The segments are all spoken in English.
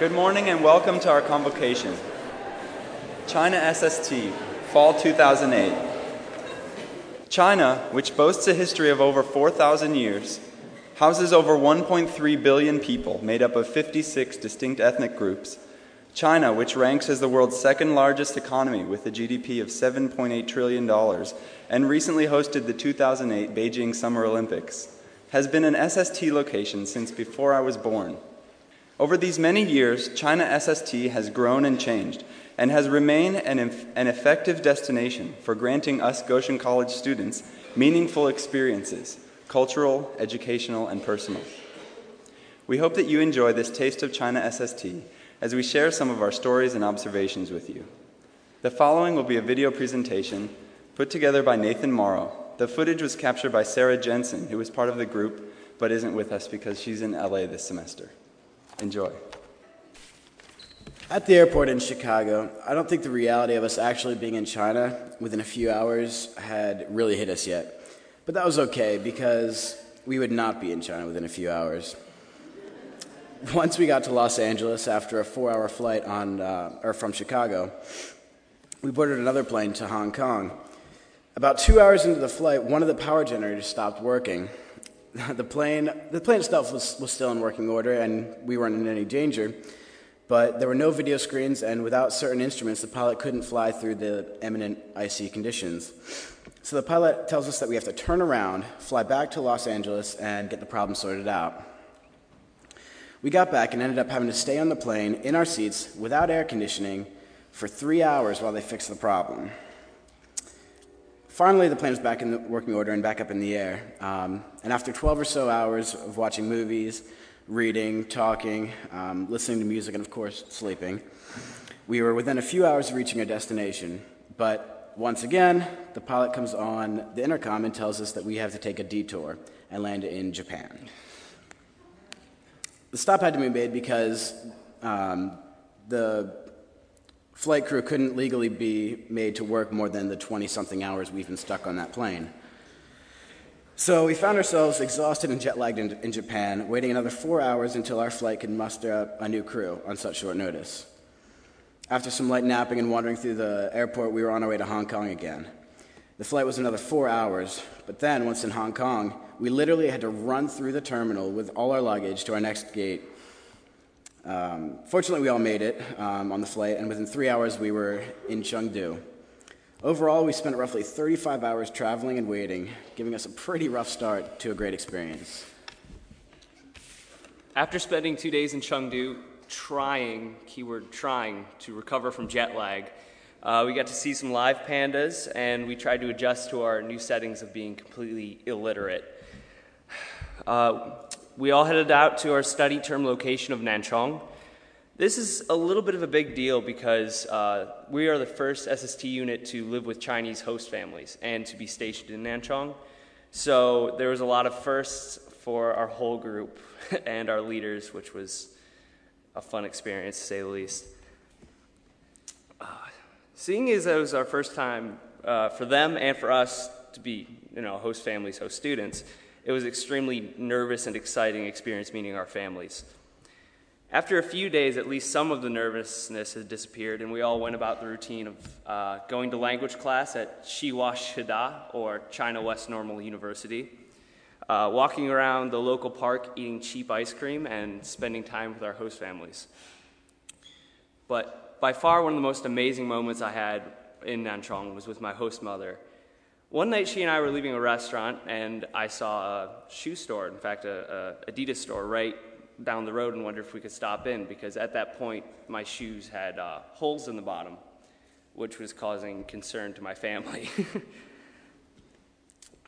Good morning and welcome to our convocation. China SST, Fall 2008. China, which boasts a history of over 4,000 years, houses over 1.3 billion people made up of 56 distinct ethnic groups. China, which ranks as the world's second largest economy with a GDP of $7.8 trillion and recently hosted the 2008 Beijing Summer Olympics, has been an SST location since before I was born. Over these many years, China SST has grown and changed and has remained an, an effective destination for granting us Goshen College students meaningful experiences, cultural, educational, and personal. We hope that you enjoy this taste of China SST as we share some of our stories and observations with you. The following will be a video presentation put together by Nathan Morrow. The footage was captured by Sarah Jensen, who was part of the group but isn't with us because she's in LA this semester. Enjoy. At the airport in Chicago, I don't think the reality of us actually being in China within a few hours had really hit us yet. But that was okay because we would not be in China within a few hours. Once we got to Los Angeles after a four hour flight on, uh, or from Chicago, we boarded another plane to Hong Kong. About two hours into the flight, one of the power generators stopped working, the plane, the plane itself was, was still in working order and we weren't in any danger, but there were no video screens, and without certain instruments, the pilot couldn't fly through the imminent icy conditions. So the pilot tells us that we have to turn around, fly back to Los Angeles, and get the problem sorted out. We got back and ended up having to stay on the plane in our seats without air conditioning for three hours while they fixed the problem. Finally, the plane was back in the working order and back up in the air. Um, and after 12 or so hours of watching movies, reading, talking, um, listening to music, and of course, sleeping, we were within a few hours of reaching our destination. But once again, the pilot comes on the intercom and tells us that we have to take a detour and land in Japan. The stop had to be made because um, the flight crew couldn't legally be made to work more than the 20 something hours we've been stuck on that plane. So we found ourselves exhausted and jet lagged in, in, Japan, waiting another four hours until our flight could muster up a new crew on such short notice. After some light napping and wandering through the airport, we were on our way to Hong Kong again. The flight was another four hours, but then, once in Hong Kong, we literally had to run through the terminal with all our luggage to our next gate um, fortunately, we all made it um, on the flight, and within three hours, we were in Chengdu. Overall, we spent roughly 35 hours traveling and waiting, giving us a pretty rough start to a great experience. After spending two days in Chengdu, trying, keyword trying, to recover from jet lag, uh, we got to see some live pandas, and we tried to adjust to our new settings of being completely illiterate. Uh, we all headed out to our study term location of Nanchong. This is a little bit of a big deal because uh, we are the first SST unit to live with Chinese host families and to be stationed in Nanchong. So there was a lot of firsts for our whole group and our leaders, which was a fun experience to say the least. Uh, seeing as it was our first time uh, for them and for us to be, you know, host families, host students, it was extremely nervous and exciting experience meeting our families. After a few days, at least some of the nervousness had disappeared, and we all went about the routine of uh, going to language class at Xihua Shida, or China West Normal University, uh, walking around the local park eating cheap ice cream, and spending time with our host families. But by far, one of the most amazing moments I had in Nanchong was with my host mother. One night, she and I were leaving a restaurant, and I saw a shoe store, in fact, a, Adidas store, right down the road, and wondered if we could stop in because at that point, my shoes had uh, holes in the bottom, which was causing concern to my family.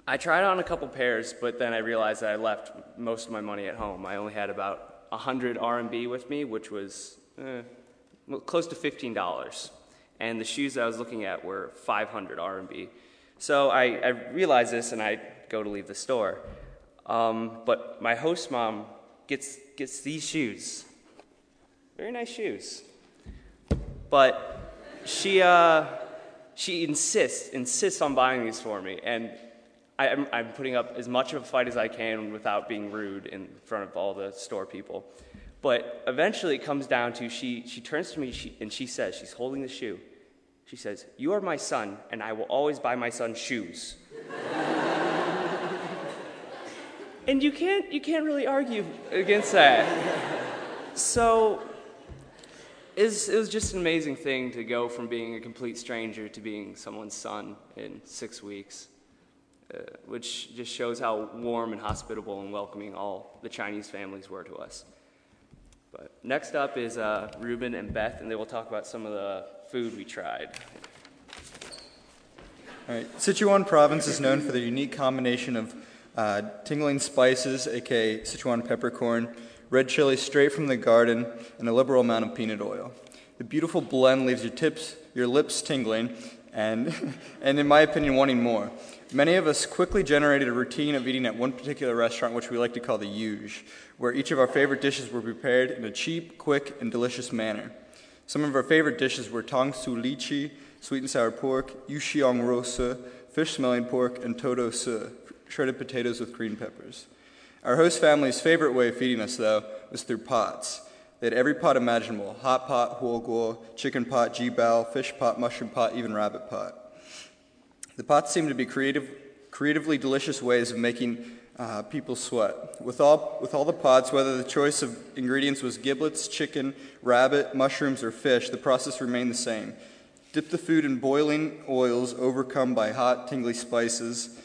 I tried on a couple pairs, but then I realized that I left most of my money at home. I only had about 100 RMB with me, which was eh, close to $15. And the shoes I was looking at were 500 RMB. So I, I realize this and I go to leave the store. Um, but my host mom gets, gets these shoes. Very nice shoes. But she, uh, she insists, insists on buying these for me. And I, am I'm putting up as much of a fight as I can without being rude in front of all the store people. But eventually it comes down to she, she turns to me she, and she says, she's holding the shoe. She says, You are my son, and I will always buy my son shoes. and you can't, you can't really argue against that. So it was, it was just an amazing thing to go from being a complete stranger to being someone's son in six weeks, uh, which just shows how warm and hospitable and welcoming all the Chinese families were to us. But next up is uh, Ruben and Beth, and they will talk about some of the food we tried. All right. Sichuan province is known for the unique combination of uh, tingling spices, aka Sichuan peppercorn, red chili straight from the garden, and a liberal amount of peanut oil. The beautiful blend leaves your tips, your lips tingling, and, and in my opinion, wanting more. Many of us quickly generated a routine of eating at one particular restaurant, which we like to call the Yuge, where each of our favorite dishes were prepared in a cheap, quick, and delicious manner. Some of our favorite dishes were tong su lichi, sweet and sour pork, yu rosa, fish smelling pork, and todo su, shredded potatoes with green peppers. Our host family's favorite way of feeding us, though, was through pots. They had every pot imaginable hot pot, huoguo, chicken pot, jibao, fish pot, mushroom pot, even rabbit pot. The pots seemed to be creative, creatively delicious ways of making uh, people sweat. With all, with all the pots, whether the choice of ingredients was giblets, chicken, rabbit, mushrooms, or fish, the process remained the same. Dip the food in boiling oils overcome by hot, tingly spices.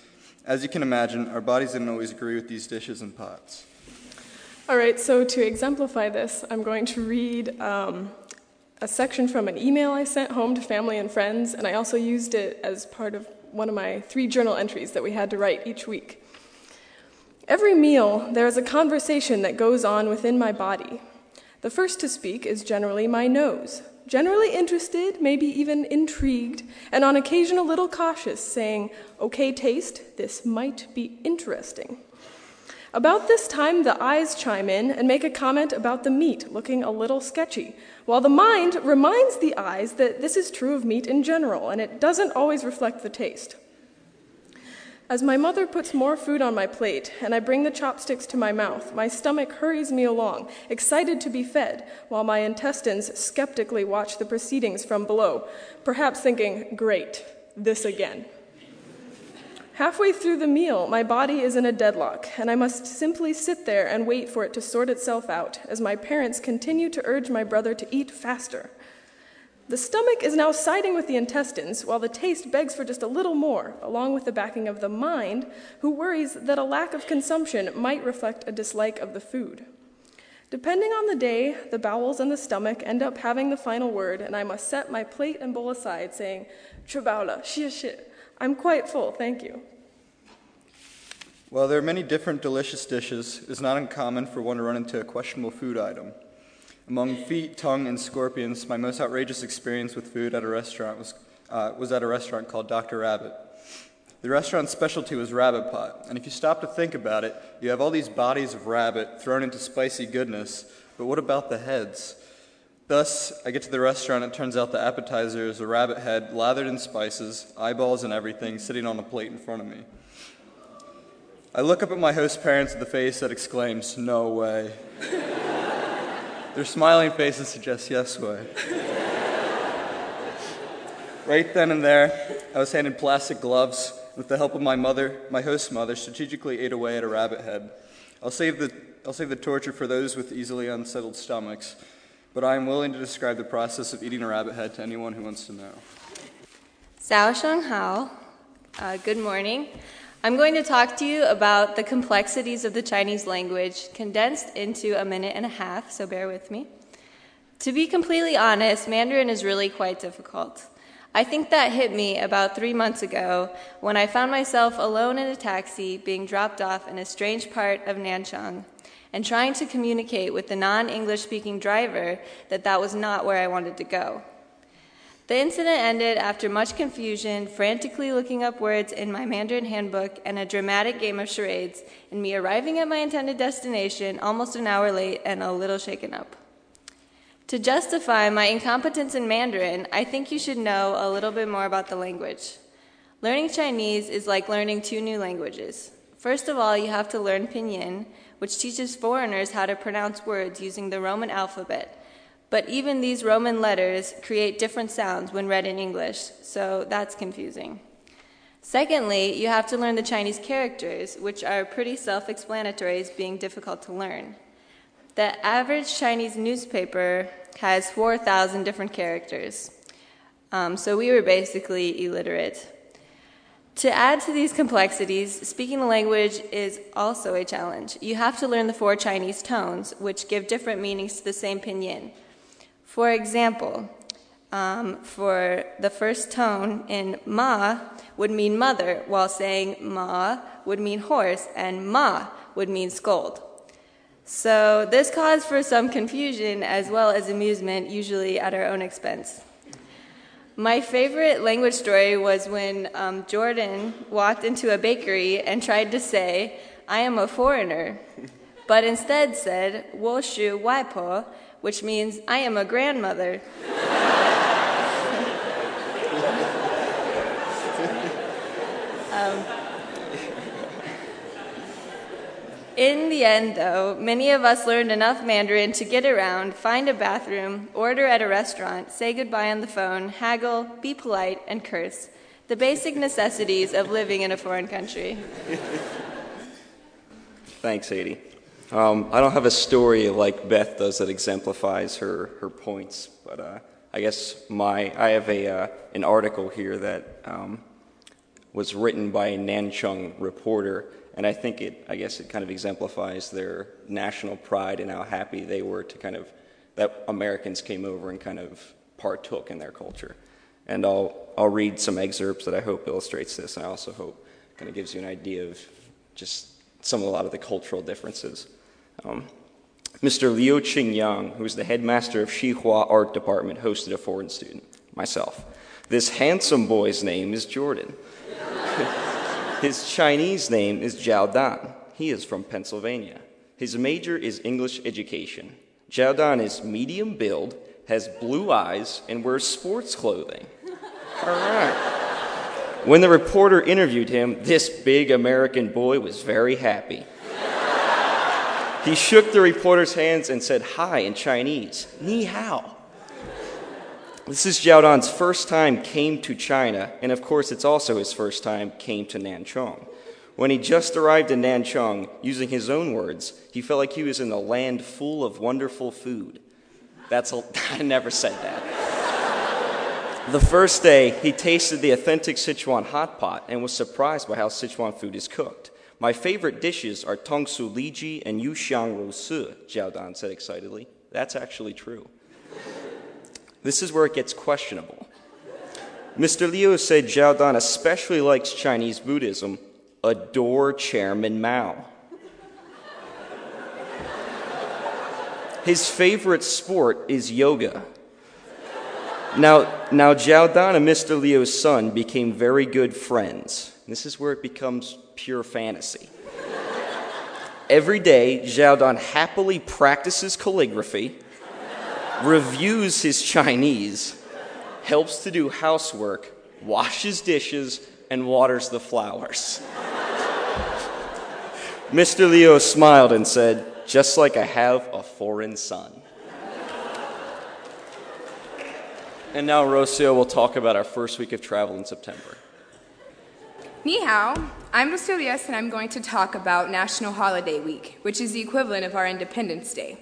As you can imagine, our bodies didn't always agree with these dishes and pots. All right, so to exemplify this, I'm going to read um, a section from an email I sent home to family and friends, and I also used it as part of one of my three journal entries that we had to write each week. Every meal, there is a conversation that goes on within my body. The first to speak is generally my nose, generally interested, maybe even intrigued, and on occasion a little cautious, saying, Okay, taste, this might be interesting. About this time, the eyes chime in and make a comment about the meat looking a little sketchy, while the mind reminds the eyes that this is true of meat in general and it doesn't always reflect the taste. As my mother puts more food on my plate and I bring the chopsticks to my mouth, my stomach hurries me along, excited to be fed, while my intestines skeptically watch the proceedings from below, perhaps thinking, great, this again. Halfway through the meal, my body is in a deadlock, and I must simply sit there and wait for it to sort itself out as my parents continue to urge my brother to eat faster. The stomach is now siding with the intestines, while the taste begs for just a little more, along with the backing of the mind, who worries that a lack of consumption might reflect a dislike of the food. Depending on the day, the bowels and the stomach end up having the final word, and I must set my plate and bowl aside, saying, Chubaula, xie I'm quite full, thank you. While there are many different delicious dishes, it is not uncommon for one to run into a questionable food item. Among feet, tongue, and scorpions, my most outrageous experience with food at a restaurant was, uh, was at a restaurant called Dr. Rabbit. The restaurant's specialty was rabbit pot, and if you stop to think about it, you have all these bodies of rabbit thrown into spicy goodness, but what about the heads? Thus, I get to the restaurant, it turns out the appetizer is a rabbit head lathered in spices, eyeballs and everything, sitting on a plate in front of me. I look up at my host parents with a face that exclaims, No way. Their smiling faces suggest yes way. right then and there, I was handed plastic gloves. With the help of my mother, my host mother, strategically ate away at a rabbit head. I'll save the, I'll save the torture for those with easily unsettled stomachs, but I am willing to describe the process of eating a rabbit head to anyone who wants to know. Sao Sheng Hao, uh, good morning. I'm going to talk to you about the complexities of the Chinese language condensed into a minute and a half, so bear with me. To be completely honest, Mandarin is really quite difficult. I think that hit me about three months ago when I found myself alone in a taxi being dropped off in a strange part of Nanchong and trying to communicate with the non English speaking driver that that was not where I wanted to go. The incident ended after much confusion, frantically looking up words in my Mandarin handbook, and a dramatic game of charades, and me arriving at my intended destination almost an hour late and a little shaken up. To justify my incompetence in Mandarin, I think you should know a little bit more about the language. Learning Chinese is like learning two new languages. First of all, you have to learn Pinyin, which teaches foreigners how to pronounce words using the Roman alphabet. But even these Roman letters create different sounds when read in English, so that's confusing. Secondly, you have to learn the Chinese characters, which are pretty self explanatory as being difficult to learn. The average Chinese newspaper has 4,000 different characters. Um, so we were basically illiterate. To add to these complexities, speaking the language is also a challenge. You have to learn the four Chinese tones, which give different meanings to the same pinyin. For example, um, for the first tone in ma would mean mother, while saying ma would mean horse and ma would mean scold. So this caused for some confusion as well as amusement, usually at our own expense. My favorite language story was when um, Jordan walked into a bakery and tried to say, I am a foreigner, but instead said, "Wushu wai po." Which means I am a grandmother. um, in the end, though, many of us learned enough Mandarin to get around, find a bathroom, order at a restaurant, say goodbye on the phone, haggle, be polite, and curse. The basic necessities of living in a foreign country. Thanks, Sadie. Um, I don't have a story like Beth does that exemplifies her, her points, but uh, I guess my I have a uh, an article here that um, was written by a Nanchong reporter, and I think it I guess it kind of exemplifies their national pride and how happy they were to kind of that Americans came over and kind of partook in their culture. And I'll I'll read some excerpts that I hope illustrates this, and I also hope kind of gives you an idea of just some of a lot of the cultural differences. Um, Mr. Liu Qingyang, who is the headmaster of Xihua Art Department, hosted a foreign student, myself. This handsome boy's name is Jordan. His Chinese name is Zhao Dan. He is from Pennsylvania. His major is English education. Zhao Dan is medium build, has blue eyes, and wears sports clothing. All right. When the reporter interviewed him, this big American boy was very happy. He shook the reporter's hands and said hi in Chinese, Ni hao. This is Zhao Dan's first time came to China, and of course, it's also his first time came to Nanchong. When he just arrived in Nanchong, using his own words, he felt like he was in a land full of wonderful food. That's a, I never said that. The first day, he tasted the authentic Sichuan hot pot and was surprised by how Sichuan food is cooked. My favorite dishes are tongsu liji and yu yuxiang rosu, Zhao Dan said excitedly. That's actually true. This is where it gets questionable. Mr. Liu said Zhao Dan especially likes Chinese Buddhism, adore Chairman Mao. His favorite sport is yoga. Now, now Zhao Dan and Mr. Liu's son became very good friends. This is where it becomes pure fantasy. Every day, Zhao Dan happily practices calligraphy, reviews his Chinese, helps to do housework, washes dishes, and waters the flowers. Mr. Liu smiled and said, Just like I have a foreign son. And now Rocio will talk about our first week of travel in September. Ni hao, I'm Lucilius and I'm going to talk about National Holiday Week, which is the equivalent of our Independence Day.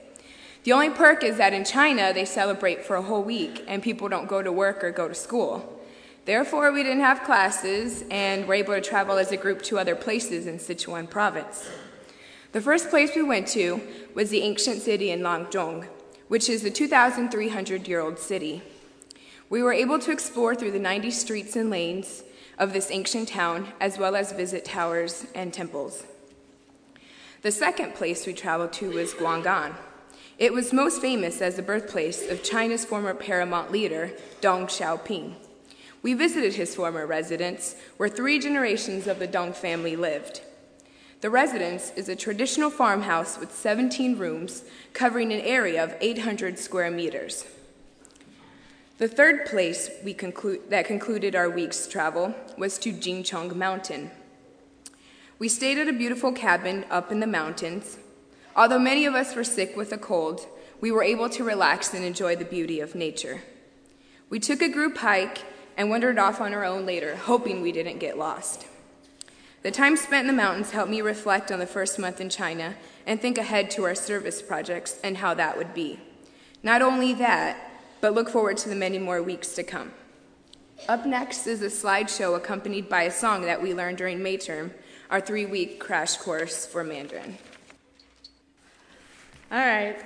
The only perk is that in China they celebrate for a whole week and people don't go to work or go to school. Therefore, we didn't have classes and were able to travel as a group to other places in Sichuan province. The first place we went to was the ancient city in Langzhong, which is a 2,300 year old city. We were able to explore through the 90 streets and lanes of this ancient town, as well as visit towers and temples. The second place we traveled to was Guang'an. It was most famous as the birthplace of China's former paramount leader, Deng Xiaoping. We visited his former residence, where three generations of the Deng family lived. The residence is a traditional farmhouse with 17 rooms, covering an area of 800 square meters. The third place we conclu- that concluded our week's travel was to Jincheng Mountain. We stayed at a beautiful cabin up in the mountains. Although many of us were sick with a cold, we were able to relax and enjoy the beauty of nature. We took a group hike and wandered off on our own later, hoping we didn't get lost. The time spent in the mountains helped me reflect on the first month in China and think ahead to our service projects and how that would be. Not only that, but look forward to the many more weeks to come. Up next is a slideshow accompanied by a song that we learned during May term, our three week crash course for Mandarin. All right.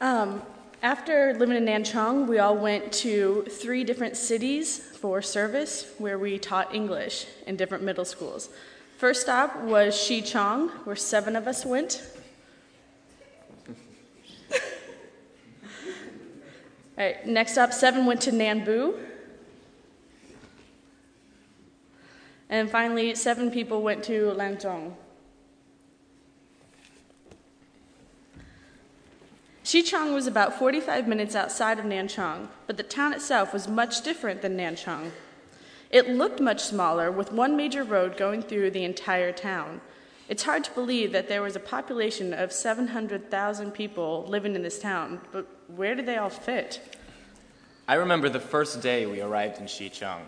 Um, after living in Nanchong, we all went to three different cities for service where we taught English in different middle schools. First stop was Xichong, where seven of us went. Right, next up, seven went to Nanbu. And finally, seven people went to Langzhong. Xichong was about 45 minutes outside of Nanchong, but the town itself was much different than Nanchong. It looked much smaller, with one major road going through the entire town. It's hard to believe that there was a population of 700,000 people living in this town, but where did they all fit? I remember the first day we arrived in Xichong.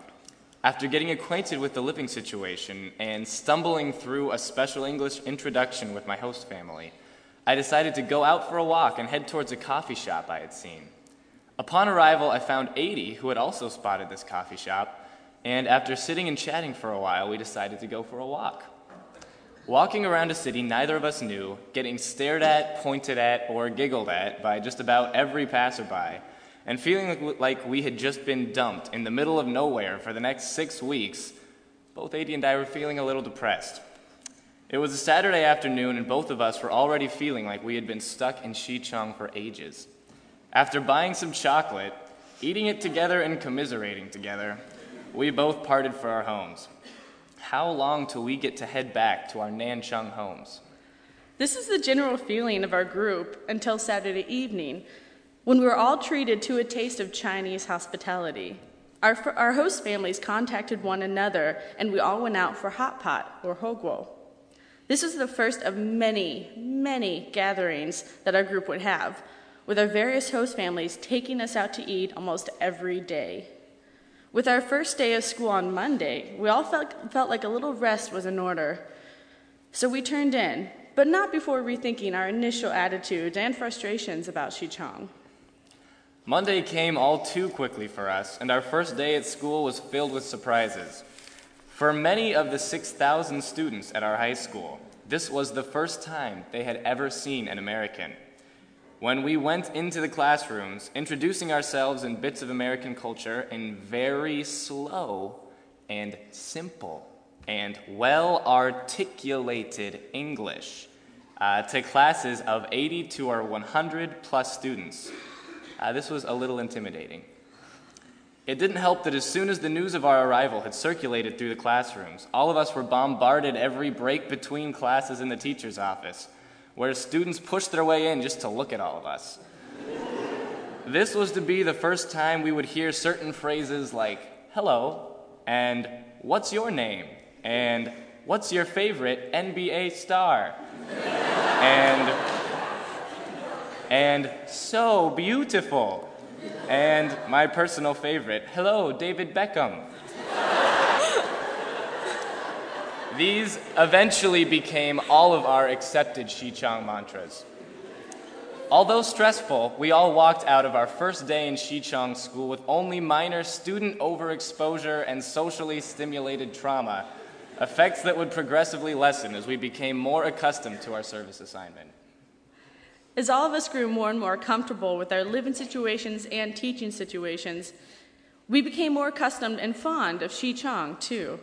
After getting acquainted with the living situation and stumbling through a special English introduction with my host family, I decided to go out for a walk and head towards a coffee shop I had seen. Upon arrival, I found 80 who had also spotted this coffee shop, and after sitting and chatting for a while, we decided to go for a walk. Walking around a city neither of us knew, getting stared at, pointed at, or giggled at by just about every passerby, and feeling like we had just been dumped in the middle of nowhere for the next six weeks, both 80 and I were feeling a little depressed. It was a Saturday afternoon, and both of us were already feeling like we had been stuck in Xichong for ages. After buying some chocolate, eating it together, and commiserating together, we both parted for our homes. How long till we get to head back to our Nanchong homes? This is the general feeling of our group until Saturday evening, when we were all treated to a taste of Chinese hospitality. Our, our host families contacted one another, and we all went out for hot pot or huoguo. This was the first of many, many gatherings that our group would have, with our various host families taking us out to eat almost every day. With our first day of school on Monday, we all felt, felt like a little rest was in order. So we turned in, but not before rethinking our initial attitudes and frustrations about Xichong. Monday came all too quickly for us, and our first day at school was filled with surprises. For many of the 6,000 students at our high school, this was the first time they had ever seen an American. When we went into the classrooms, introducing ourselves in bits of American culture in very slow and simple and well articulated English uh, to classes of 80 to our 100 plus students. Uh, this was a little intimidating. It didn't help that as soon as the news of our arrival had circulated through the classrooms, all of us were bombarded every break between classes in the teacher's office, where students pushed their way in just to look at all of us. this was to be the first time we would hear certain phrases like, hello, and what's your name, and what's your favorite NBA star, and, and so beautiful. And my personal favorite, hello, David Beckham. These eventually became all of our accepted Xichong mantras. Although stressful, we all walked out of our first day in Xichong school with only minor student overexposure and socially stimulated trauma, effects that would progressively lessen as we became more accustomed to our service assignment. As all of us grew more and more comfortable with our living situations and teaching situations, we became more accustomed and fond of Xichong, too.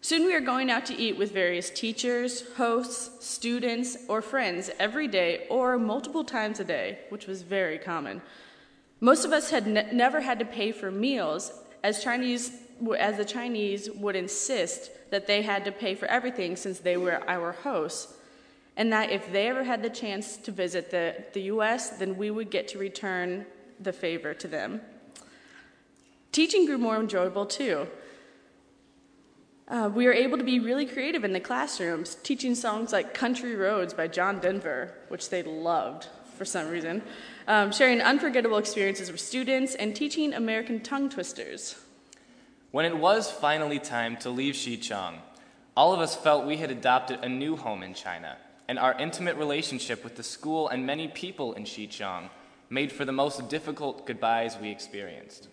Soon we were going out to eat with various teachers, hosts, students, or friends every day or multiple times a day, which was very common. Most of us had ne- never had to pay for meals, as, Chinese, as the Chinese would insist that they had to pay for everything since they were our hosts and that if they ever had the chance to visit the, the US, then we would get to return the favor to them. Teaching grew more enjoyable too. Uh, we were able to be really creative in the classrooms, teaching songs like Country Roads by John Denver, which they loved for some reason, um, sharing unforgettable experiences with students, and teaching American tongue twisters. When it was finally time to leave Xichong, all of us felt we had adopted a new home in China, and our intimate relationship with the school and many people in Xichong made for the most difficult goodbyes we experienced.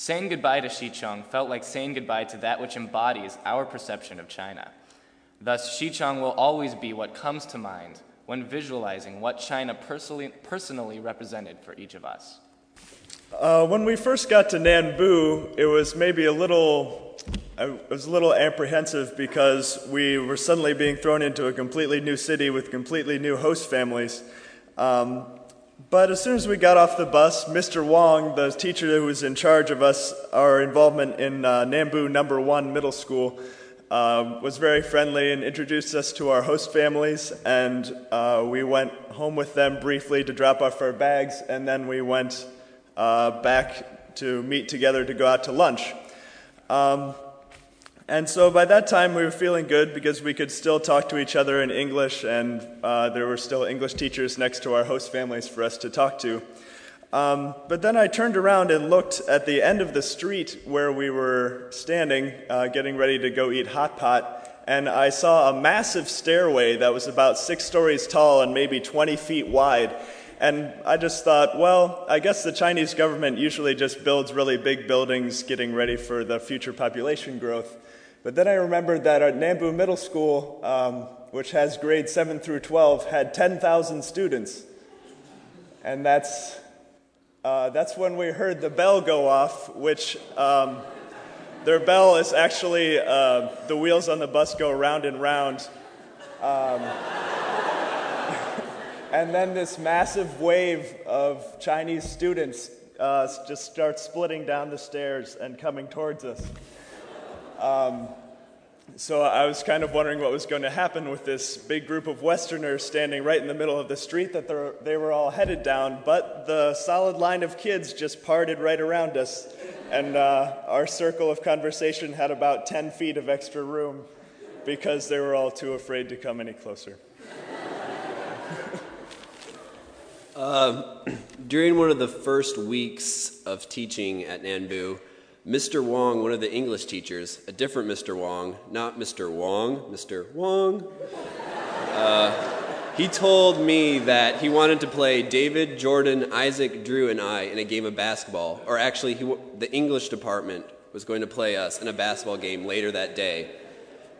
Saying goodbye to Xichong felt like saying goodbye to that which embodies our perception of China. Thus, Xichong will always be what comes to mind when visualizing what China personally, personally represented for each of us. Uh, when we first got to Nanbu, it was maybe a little, I was a little apprehensive because we were suddenly being thrown into a completely new city with completely new host families. Um, but as soon as we got off the bus, Mr. Wong, the teacher who was in charge of us, our involvement in uh, Nanbu Number One Middle School, uh, was very friendly and introduced us to our host families. And uh, we went home with them briefly to drop off our bags, and then we went uh, back to meet together to go out to lunch. Um, and so by that time, we were feeling good because we could still talk to each other in English, and uh, there were still English teachers next to our host families for us to talk to. Um, but then I turned around and looked at the end of the street where we were standing, uh, getting ready to go eat hot pot, and I saw a massive stairway that was about six stories tall and maybe 20 feet wide. And I just thought, well, I guess the Chinese government usually just builds really big buildings getting ready for the future population growth. But then I remembered that our Nanbu Middle School, um, which has grades 7 through 12, had 10,000 students. And that's, uh, that's when we heard the bell go off, which um, their bell is actually uh, the wheels on the bus go round and round. Um, and then this massive wave of Chinese students uh, just starts splitting down the stairs and coming towards us. Um, so I was kind of wondering what was going to happen with this big group of Westerners standing right in the middle of the street that they were all headed down. But the solid line of kids just parted right around us, and uh, our circle of conversation had about 10 feet of extra room because they were all too afraid to come any closer. uh, during one of the first weeks of teaching at Nanbu, Mr. Wong, one of the English teachers, a different Mr. Wong, not Mr. Wong, Mr. Wong, uh, he told me that he wanted to play David, Jordan, Isaac, Drew, and I in a game of basketball. Or actually, he, the English department was going to play us in a basketball game later that day.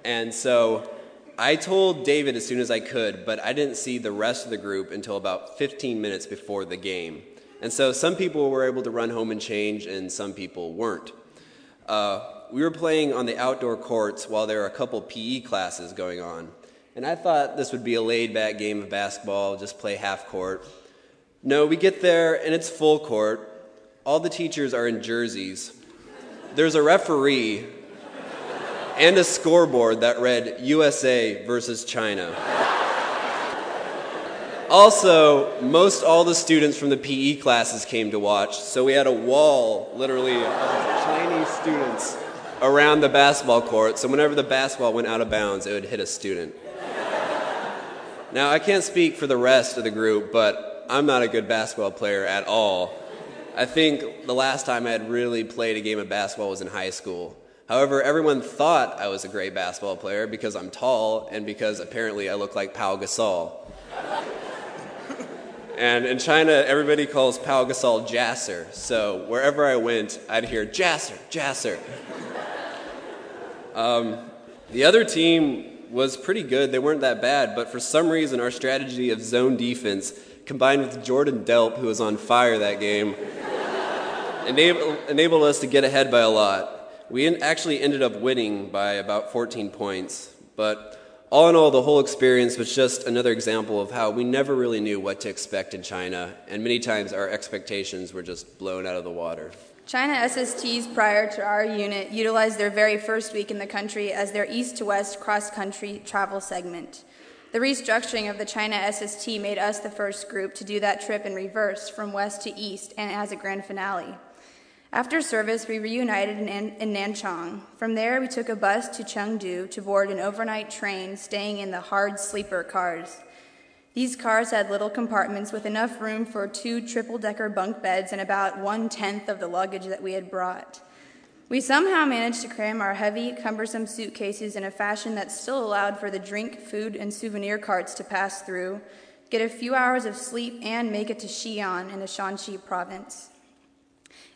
And so I told David as soon as I could, but I didn't see the rest of the group until about 15 minutes before the game. And so some people were able to run home and change, and some people weren't. Uh, we were playing on the outdoor courts while there were a couple PE classes going on. And I thought this would be a laid back game of basketball, just play half court. No, we get there and it's full court. All the teachers are in jerseys. There's a referee and a scoreboard that read USA versus China. Also, most all the students from the PE classes came to watch, so we had a wall, literally, of Chinese students around the basketball court, so whenever the basketball went out of bounds, it would hit a student. Now, I can't speak for the rest of the group, but I'm not a good basketball player at all. I think the last time I had really played a game of basketball was in high school. However, everyone thought I was a great basketball player because I'm tall and because apparently I look like Pau Gasol. And in China, everybody calls Pau Gasol Jasser. So wherever I went, I'd hear Jasser, Jasser. um, the other team was pretty good. They weren't that bad, but for some reason, our strategy of zone defense, combined with Jordan Delp, who was on fire that game, enabled, enabled us to get ahead by a lot. We actually ended up winning by about 14 points, but all in all, the whole experience was just another example of how we never really knew what to expect in China, and many times our expectations were just blown out of the water. China SSTs prior to our unit utilized their very first week in the country as their east to west cross country travel segment. The restructuring of the China SST made us the first group to do that trip in reverse from west to east and as a grand finale. After service, we reunited in, in Nanchong. From there, we took a bus to Chengdu to board an overnight train, staying in the hard sleeper cars. These cars had little compartments with enough room for two triple decker bunk beds and about one tenth of the luggage that we had brought. We somehow managed to cram our heavy, cumbersome suitcases in a fashion that still allowed for the drink, food, and souvenir carts to pass through, get a few hours of sleep, and make it to Xi'an in the Shaanxi province.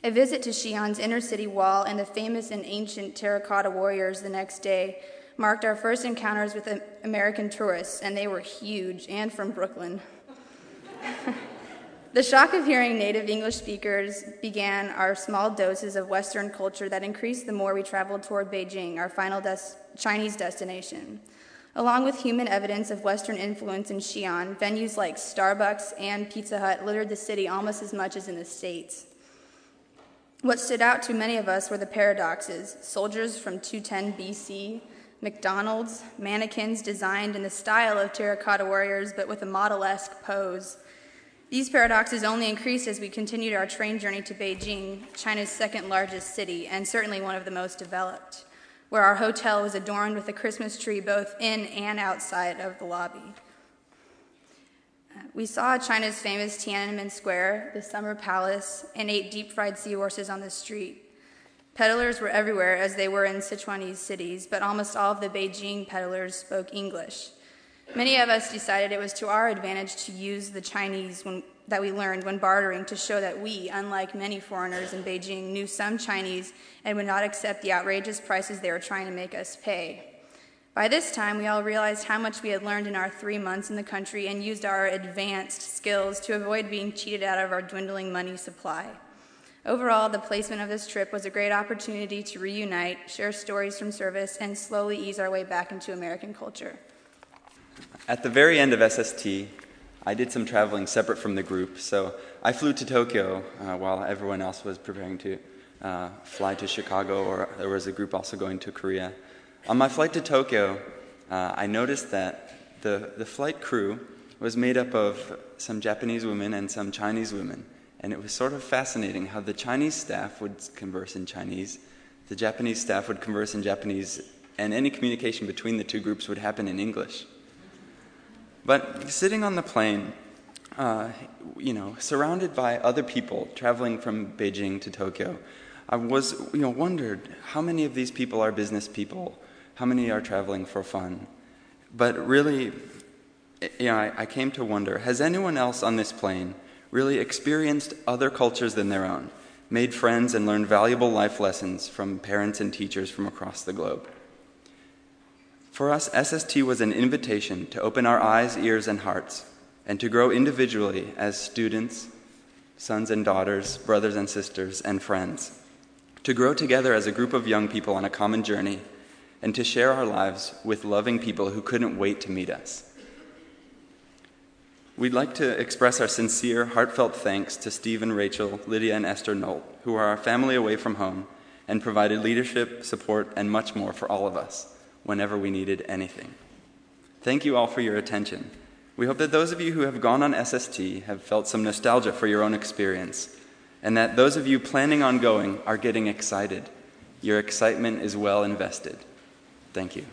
A visit to Xi'an's inner city wall and the famous and ancient terracotta warriors the next day marked our first encounters with American tourists, and they were huge and from Brooklyn. the shock of hearing native English speakers began our small doses of Western culture that increased the more we traveled toward Beijing, our final des- Chinese destination. Along with human evidence of Western influence in Xi'an, venues like Starbucks and Pizza Hut littered the city almost as much as in the States. What stood out to many of us were the paradoxes soldiers from 210 BC, McDonald's, mannequins designed in the style of terracotta warriors but with a model esque pose. These paradoxes only increased as we continued our train journey to Beijing, China's second largest city, and certainly one of the most developed, where our hotel was adorned with a Christmas tree both in and outside of the lobby. We saw China's famous Tiananmen Square, the Summer Palace, and ate deep fried seahorses on the street. Peddlers were everywhere, as they were in Sichuanese cities, but almost all of the Beijing peddlers spoke English. Many of us decided it was to our advantage to use the Chinese when, that we learned when bartering to show that we, unlike many foreigners in Beijing, knew some Chinese and would not accept the outrageous prices they were trying to make us pay. By this time, we all realized how much we had learned in our three months in the country and used our advanced skills to avoid being cheated out of our dwindling money supply. Overall, the placement of this trip was a great opportunity to reunite, share stories from service, and slowly ease our way back into American culture. At the very end of SST, I did some traveling separate from the group. So I flew to Tokyo uh, while everyone else was preparing to uh, fly to Chicago, or there was a group also going to Korea. On my flight to Tokyo, uh, I noticed that the, the flight crew was made up of some Japanese women and some Chinese women. And it was sort of fascinating how the Chinese staff would converse in Chinese, the Japanese staff would converse in Japanese, and any communication between the two groups would happen in English. But sitting on the plane, uh, you know, surrounded by other people traveling from Beijing to Tokyo, I was, you know, wondered how many of these people are business people how many are traveling for fun? But really, you know, I, I came to wonder has anyone else on this plane really experienced other cultures than their own, made friends, and learned valuable life lessons from parents and teachers from across the globe? For us, SST was an invitation to open our eyes, ears, and hearts, and to grow individually as students, sons and daughters, brothers and sisters, and friends. To grow together as a group of young people on a common journey and to share our lives with loving people who couldn't wait to meet us. We'd like to express our sincere, heartfelt thanks to Steve and Rachel, Lydia, and Esther Nolt, who are our family away from home and provided leadership, support, and much more for all of us whenever we needed anything. Thank you all for your attention. We hope that those of you who have gone on SST have felt some nostalgia for your own experience, and that those of you planning on going are getting excited. Your excitement is well invested. Thank you.